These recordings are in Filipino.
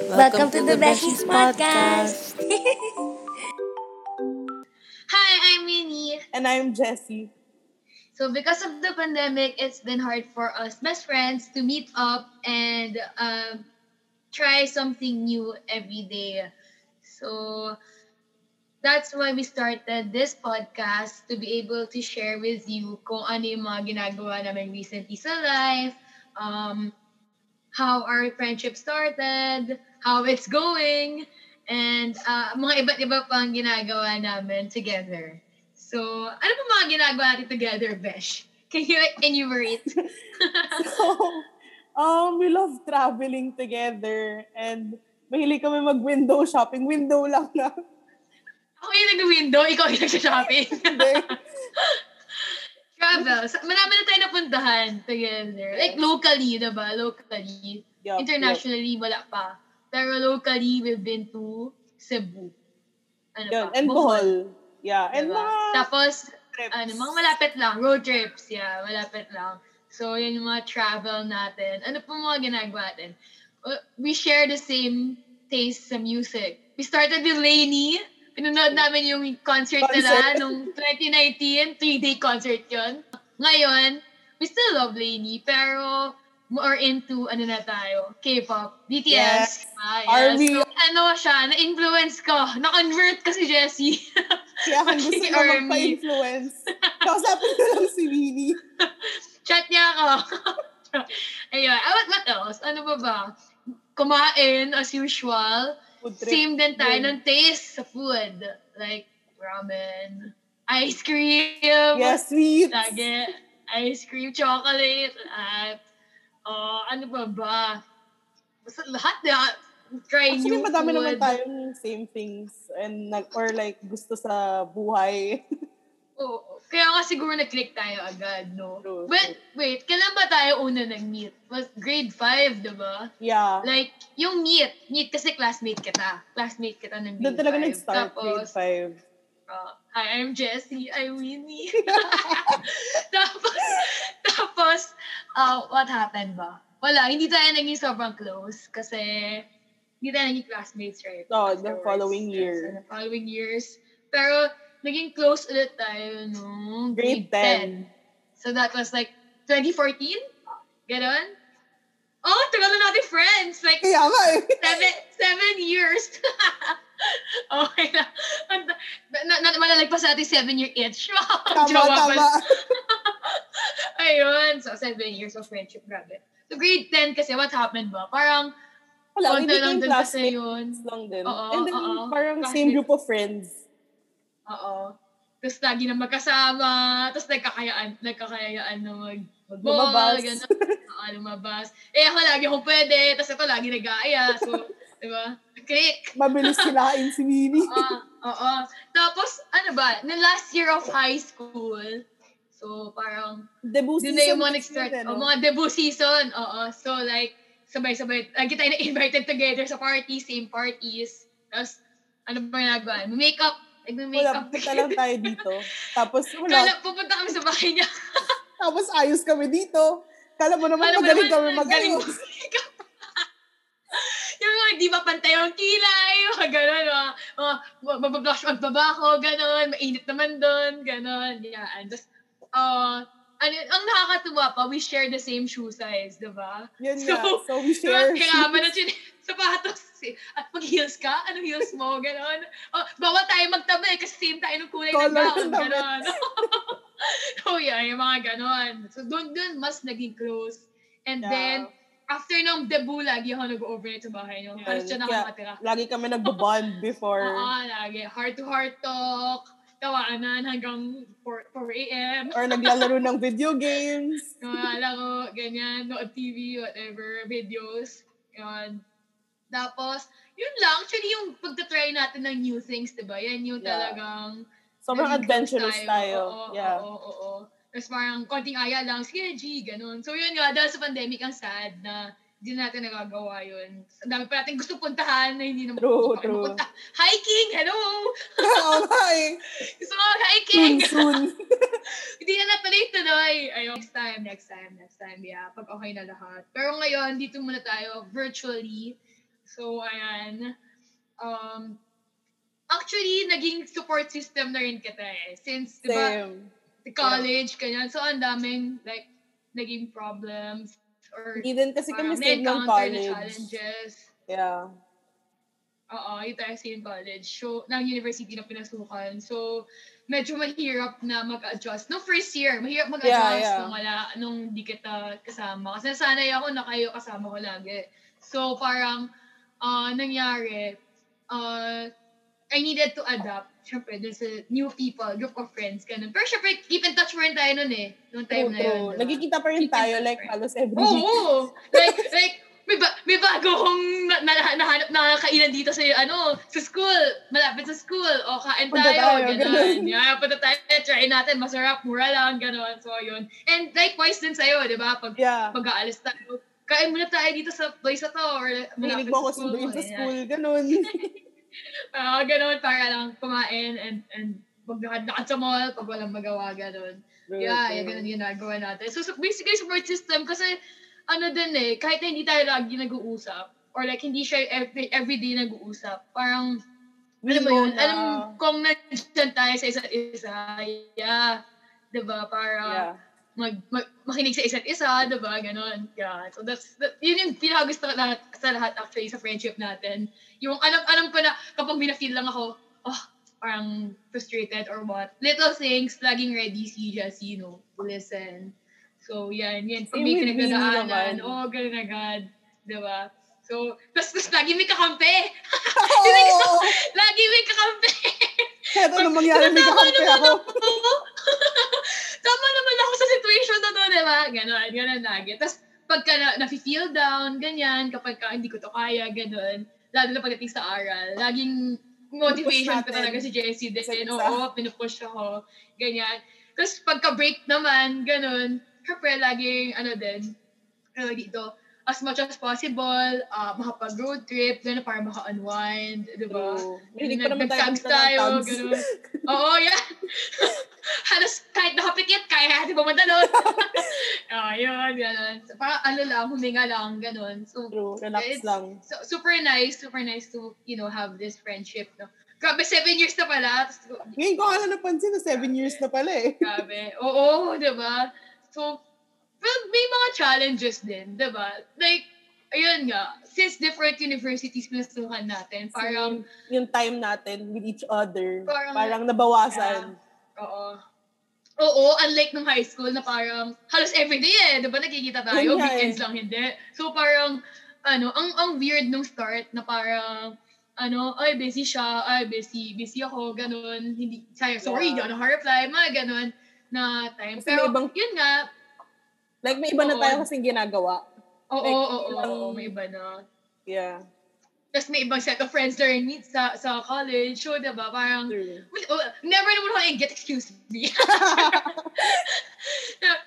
Welcome, to, the Beshies Podcast. Hi, I'm Minnie. And I'm Jessie. So because of the pandemic, it's been hard for us best friends to meet up and um, try something new every day. So that's why we started this podcast to be able to share with you kung ano yung mga ginagawa namin recently sa life, um, how our friendship started, how it's going, and uh, mga iba't iba pang ginagawa namin together. So, ano pa mga ginagawa natin together, Besh? Can you enumerate? so, um, we love traveling together and mahilig kami mag-window shopping. Window lang na. Ako yung nag-window, ikaw yung nag-shopping. Travel. Marami na tayo napuntahan together. Like, locally, diba? Locally. Yup, Internationally, wala pa. Pero locally, we've been to Cebu. Ano Yun. pa? And Bohol. Yeah. And Diba? mga Tapos, trips. ano, mga malapit lang. Road trips, yeah. Malapit lang. So, yun yung mga travel natin. Ano pa mga ginagawa natin? Uh, We share the same taste sa music. We started with Lainey. Pinanood namin yung concert, nila nung 2019. Three-day concert yon. Ngayon, we still love Lainey, pero more into, ano na tayo, K-pop, BTS. Yes. Ah, Army. So, ano siya, na-influence ko. Na-convert ka si Jessie. Kaya kung gusto Army. magpa-influence, kausapin ko lang si Winnie. Chat niya ako. Ayun. Ah, what, what else? Ano ba ba? Kumain, as usual. Food trip. Same din tayo Yun. ng taste food. Like, ramen, ice cream. Yes, sweet. Lagi. Ice cream, chocolate, at uh, ano ba ba? Basta lahat na try Actually, new madami food. naman tayong same things and or like gusto sa buhay. Oo. Kaya nga siguro nag-click tayo agad, no? True, But, wait, kailan ba tayo una nag-meet? Was grade 5, di ba? yeah. Like, yung meet, meet kasi classmate kita. Classmate kita ng grade Doon talaga 5. nag-start, grade Tapos, 5. uh, hi, I'm Jessie. I'm Winnie. tapos, tapos, uh, what happened ba? Wala, hindi tayo naging sobrang close kasi hindi tayo naging classmates, right? No, the Afterwards. following Yes, year. the following years. Pero, naging close ulit tayo nung Grade grade 10. 10. So that was like 2014? Ganon? Oh, tagal na natin friends. Like, Kaya nga eh. seven, seven years. okay na. Na, na, malalagpas natin seven year itch. Tama, tama. Ayun. So, seven years of friendship. Grabe. So, grade 10 kasi, what happened ba? Parang, Wala, dun kasi classmates lang din. Oo, And then, oo. parang same Classmates. group of friends. Oo. Tapos lagi na magkasama. Tapos nagkakayaan, nagkakayaan na mag gano'n. Oo, lumabas. Eh, ako lagi akong pwede. Tapos ito lagi nag-aaya. So, di ba? Click. Mabilis kilain si Winnie. Oo. Oo. Tapos, ano ba? No last year of high school, so parang, Debut doon na yung mga season nag-start. Oh, mga debut season. Oo. So, like, sabay-sabay. Lagi tayo na-invited together sa parties, same parties. Tapos, ano ba ginagawa? Makeup. Wala, Nag-makeup. punta lang tayo dito. Tapos, wala. Kala, pupunta kami sa bahay niya. Tapos, ayos kami dito. Kala mo naman, mo magaling naman, kami mag-ayos. yung mga di ba pantay ang kilay, mga gano'n, mga, mga mabablush magbabako, gano'n, mainit naman doon, gano'n, yan. Tapos, uh, ano, ang nakakatuwa pa, we share the same shoe size, di ba? Yun So, nga. So, we Di ba, share. kailangan na siya sapatos. eh. At mag-heels ka? Anong heels mo? Ganon. Oh, bawal tayo magtabi kasi same tayo ng kulay ng Color gown. ng. Ganon. oh, yeah, yung mga ganon. So, doon, doon, mas naging close. And Yeah. then, after nung debut, lagi ako nag-overnight sa bahay niyo. Yan. Halos siya Kaya, nakakatira. Lagi kami nagbo-bond before. Oo, lagi. Heart-to-heart talk. Tawaanan hanggang 4, 4 a.m. or naglalaro ng video games. mga laro, ganyan, nood TV, whatever, videos. Yun. Tapos, yun lang. Actually, yung pagtatry natin ng new things, di ba? Yan yung Yeah. talagang... Sobrang adventurous tayo. Oo, yeah. oo, oo, oo. Tapos parang konting aya lang, sige, G, ganun. So yun nga, dahil sa pandemic, ang sad na hindi natin nagagawa yun. Ang dami pa natin gusto puntahan na hindi naman True, gusto true. mapunta. Hiking! Hello! Oo nga eh. Gusto mo hiking! Soon, soon. Hindi na natuloy-tuloy. Ayun, next time, next time, next time. Yeah, pag okay na lahat. Pero ngayon, dito muna tayo virtually. So, ayan. Um, actually, naging support system na rin kita eh. Since, di ba, college, ganyan. So, ang daming, like, naging problems or Hindi din kasi kami same ng college. challenges. Yeah. Oo, yung tayo in college. So, ng university na pinasukan. So, medyo mahirap na mag-adjust. No first year, mahirap mag-adjust Yeah, yeah. nung wala, nung di kita kasama. Kasi nasanay ako na kayo kasama ko lagi. So, parang, ah nangyari, uh, I needed to adapt. Siyempre, dun sa new people, group of friends, ganun. Pero syempre, keep in touch mo rin tayo nun eh. Noong time True, na yun. diba? Nagkikita pa rin Keep tayo like pa halos every Oo! week. like, like, may, ba, may bago akong na, na, nahanap na kainan dito sa, ano, sa school. Malapit sa school. O, kain Punta tayo. tayo, ganun. ganun. Yeah, punta tayo. Try natin. Masarap. Mura lang. Ganun. So, yun. And likewise din sa'yo, di ba? Pag Yeah. mag-aalis tayo. Kain muna tayo dito sa place na to. Or malapit ako sa school. sunduin sa school. Ganun. Ah, ganun. Para lang kumain and, and maglakad-lakad sa mall pag walang magawa. Ganun. Yeah, yung ganun ginagawa natin. So, so basically, support system, kasi ano din eh, kahit na hindi tayo lagi nag-uusap, or like hindi siya every, everyday nag-uusap, parang, We alam mo yun, na- alam kung nandiyan tayo sa isa't isa, yeah, diba, para Yeah. Mag, mag, makinig sa isa't isa, diba, ganun. Yeah, so that's, that, yun yung pinakagusto ko lahat, sa lahat actually sa friendship natin. Yung alam, alam ko na kapag minafeel lang ako, oh, parang frustrated or what. Little things, laging ready si Jessie, you know, listen. So, yan, yan. Pag Same may pinagdadaanan, oh, ganun agad. Diba? So, tapos, tapos lagi may kakampi. Oo! lagi may kakampi. Kahit anong mangyari, may kakampi ako. Tama naman ako sa situation na to, di ba? Ganon, ganon lagi. Tapos, pagka na, na-feel down, ganyan, kapag ka, hindi ko to kaya, ganon, lalo na pagdating sa aral, laging motivation ko talaga si Jessie din. isa. Oo, pinupush ako, ganyan. Tapos, pagka-break naman, ganon, syempre, laging, ano din, ano dito, as much as possible, uh, makapag-road trip, gano'n, para maka-unwind, di ba? Mahilig pa naman tayo tayo, gano'n. Oo, yeah. Halos kahit nakapikit, kaya natin pumunta doon. Oo, yun, gano'n. So, parang ano lang, huminga lang, gano'n. So, True. Relax it's lang. So, super nice, super nice to, you know, have this friendship, no? Grabe, seven years na pala. Ngayon ko nga napansin na seven years na pala eh. Grabe. Oo, di ba? So, well, may mga challenges din, di ba? Like, ayun nga, since different universities pinasukan natin, parang, yung time natin with each other, Parang- parang, nabawasan. oo. Oo, unlike nung high school na parang halos everyday eh, 'di ba nakikita tayo, nga weekends eh. lang hindi. So parang ano, ang ang weird nung start na parang ano, ay busy siya, ay busy, busy ako, ganun. Hindi, sorry, Yeah. hindi ako naka-reply, mga ganun na time. Kasi Pero ibang- yun nga, Like, may iba na Oo. tayo kasing ginagawa. oo, Like, oo, oo, oo, may iba na. Yeah. Tapos may ibang set of friends na rin meet sa, sa college. So, diba, parang, True. well, oh, never naman ako get excuse me.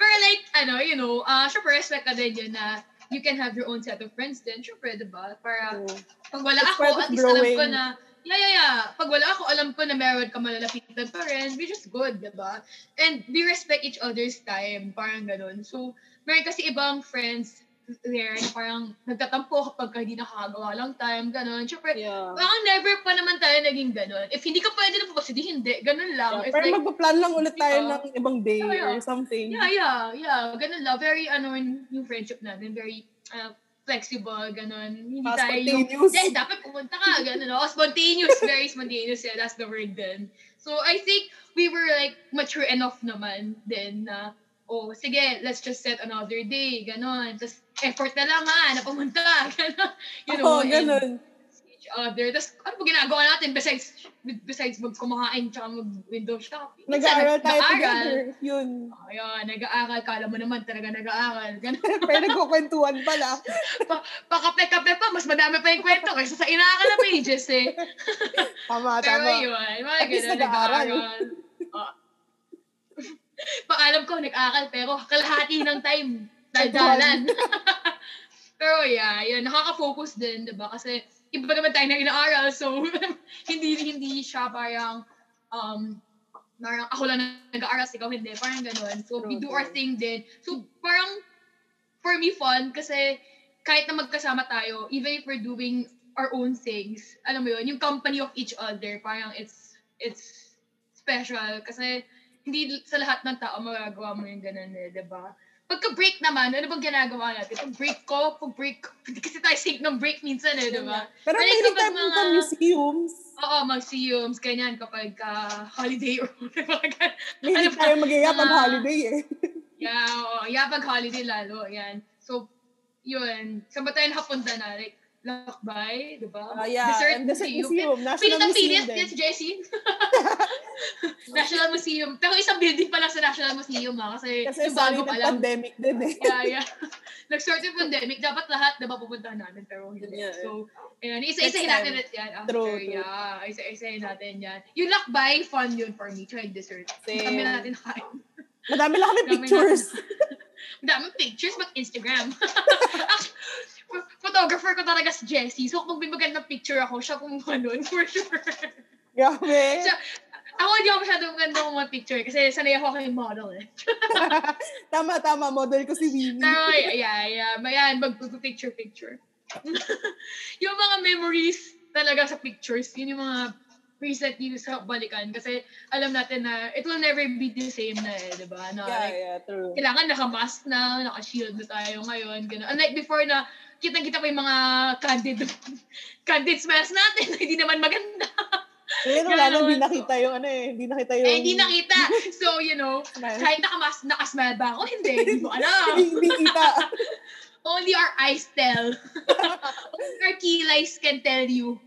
Pero like, ano, you know, uh, syempre, respect ka din yun na you can have your own set of friends din. Syempre, diba? Para, True. pag wala It's ako, at least alam ko na, yeah, yeah, yeah. Pag wala ako, alam ko na meron ka malalapitan pa rin, which is good, diba? And we respect each other's time, parang ganun. So, meron kasi ibang friends there na parang nagtatampo kapag ka hindi nakakagawa lang time, ganun. Siyempre, Yeah. parang never pa naman tayo naging ganun. If hindi ka pwede na pupas, hindi, hindi. Ganun lang. yeah. It's Pero like, magpa-plan lang ulit tayo Yeah. ng ibang day Yeah, yeah. or something. yeah, yeah, yeah. Ganun lang. Very, ano, yung friendship natin, very uh, flexible, ganun. Hindi Ah, tayo yung, spontaneous. yes, dapat pumunta ka, ganun. Oh, spontaneous, very spontaneous. Yeah, that's the word then. So, I think we were like mature enough naman then na, oh, sige, let's just set another day, ganun. Tapos, effort na lang ha, na pumunta, ganun. You know, Oo, and- ganun. each other. Tapos, ano pa ginagawa natin besides besides magkumakain tsaka mag-window shopping? Nag-aaral tayo nag-aaral. together. Yun. Ayun, nag-aaral. Kala mo naman talaga nag-aaral. Ganun. Pero nagkukwentuhan pala. Pa, pakape-kape pa, mas madami pa yung kwento kaysa sa inaakal na pages eh. Tama, Pero tama. yun, mga At ganun, nag-aaral. Ah. Paalam ko, nag-aaral, pero kalahati ng time, daldalan. pero yeah, yun, nakaka-focus din, di ba? Kasi iba naman tayo na inaaral, so hindi hindi siya parang, um, parang ako lang nag-aaral, ikaw hindi, parang ganun. So, we do our thing din. So, parang, for me, fun, kasi kahit na magkasama tayo, even if we're doing our own things. Alam mo yun, yung company of each other, parang it's it's special kasi hindi sa lahat ng tao magagawa mo yung ganun eh, di ba? Pagka-break naman, ano bang ginagawa natin? Pag break ko, pag break ko, hindi kasi tayo sync ng break minsan eh, di ba? Pero may kapag tayo mga- museums. Oo, mag-museums, ganyan, kapag ka holiday or whatever. May Ano hindi tayo mag pag holiday eh. Yeah, oo. Yeah, pag holiday lalo, yan. So, yun. Saan ba tayo nakapunta na? Like, Lakbay, di ba? Ah, yeah, and Desert Museum, National Pilit ang Museum pilit, yes, Jessie. National Museum. Pero isang building pa lang sa National Museum, ha? Kasi, Kasi yung bago pa ng lang. pandemic din eh. Yeah, yeah. Nag-start yung pandemic. Dapat lahat, diba, pupuntahan natin. Pero hindi. Yeah. So, ayun. Isa-isahin natin ulit yan after. True, true. Yeah. Isa-isahin natin yan. Yung lakbay, fun yun for me. Try dessert. Same. Kami natin kain. Madami lang kami pictures. Daming pictures, mag Instagram. Photographer ko talaga si Jessie. So, kung bibigyan ng picture ako, siya kumuha nun, for sure. Grabe. Siya, ako hindi ako masyadong ganda ng mga picture kasi sanay ako kay model eh. tama, tama. Model ko si Winnie. Pero, yeah, yeah. Mayan, mag-picture-picture. yung mga memories talaga sa pictures, yun yung mga recent news sa balikan. Kasi alam natin na it will never be the same na eh, di ba? Na, Yeah, like, yeah, true. kailangan naka-mask na, naka-shield na tayo ngayon. Ganun. Unlike before na kitang-kita pa yung mga candid candid smells natin na hindi naman maganda. Ngayon wala Ganun. hindi nakita yung ano eh. Hindi nakita yung... Eh, hindi nakita. So, you know, kahit naka-mask, naka-smell ba ako? Hindi, hindi mo alam. hindi kita. Only our eyes tell. Only our lights can tell you.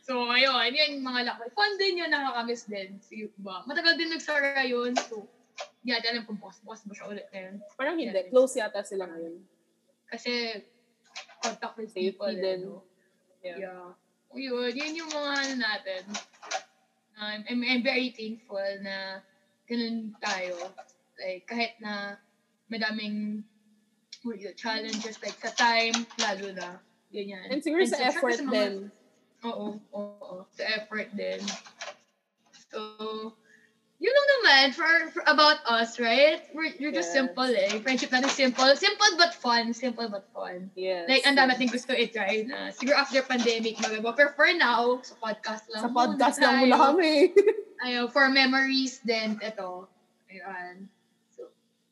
so, ayun, yun yung mga lakay. Fun din yun, nakakamiss din. Sige ba? Matagal din nagsara yun. So, hindi natin alam kung bukas-bukas ba siya ulit ngayon. Parang hindi. Close yata sila ngayon. Kasi, contact with Safety people. din. eh, no? Yeah. Yeah. Yun, yun yung mga ano natin. Um, I'm, I'm very thankful na ganun tayo. Like, kahit na madaming yun, challenges, like sa time, lalo na. Ganyan. And siguro sa effort mga- din. Oo, oo, oo. Sa effort din. So, yun lang naman for, for about us, right? We're, you're just Yes. simple eh. Friendship natin simple. Simple but fun. Simple but fun. Yes. Like, ang dami natin gusto i-try na siguro after pandemic magagawa. Pero for now, sa podcast lang Sa podcast muna lang tayo. kami. Ayaw, for memories then ito. Ayun.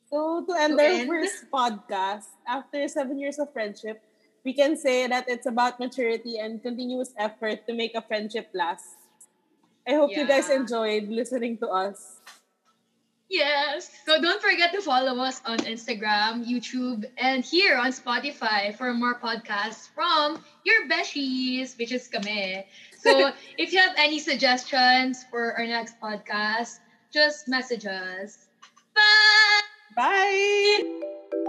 So, to end To our end? first podcast, after seven years of friendship, we can say that it's about maturity and continuous effort to make a friendship last. I hope you guys enjoyed listening to us. Yes. So don't forget to follow us on Instagram, YouTube, and here on Spotify for more podcasts from your besties, which is kami. So if you have any suggestions for our next podcast, just message us. Bye! Bye!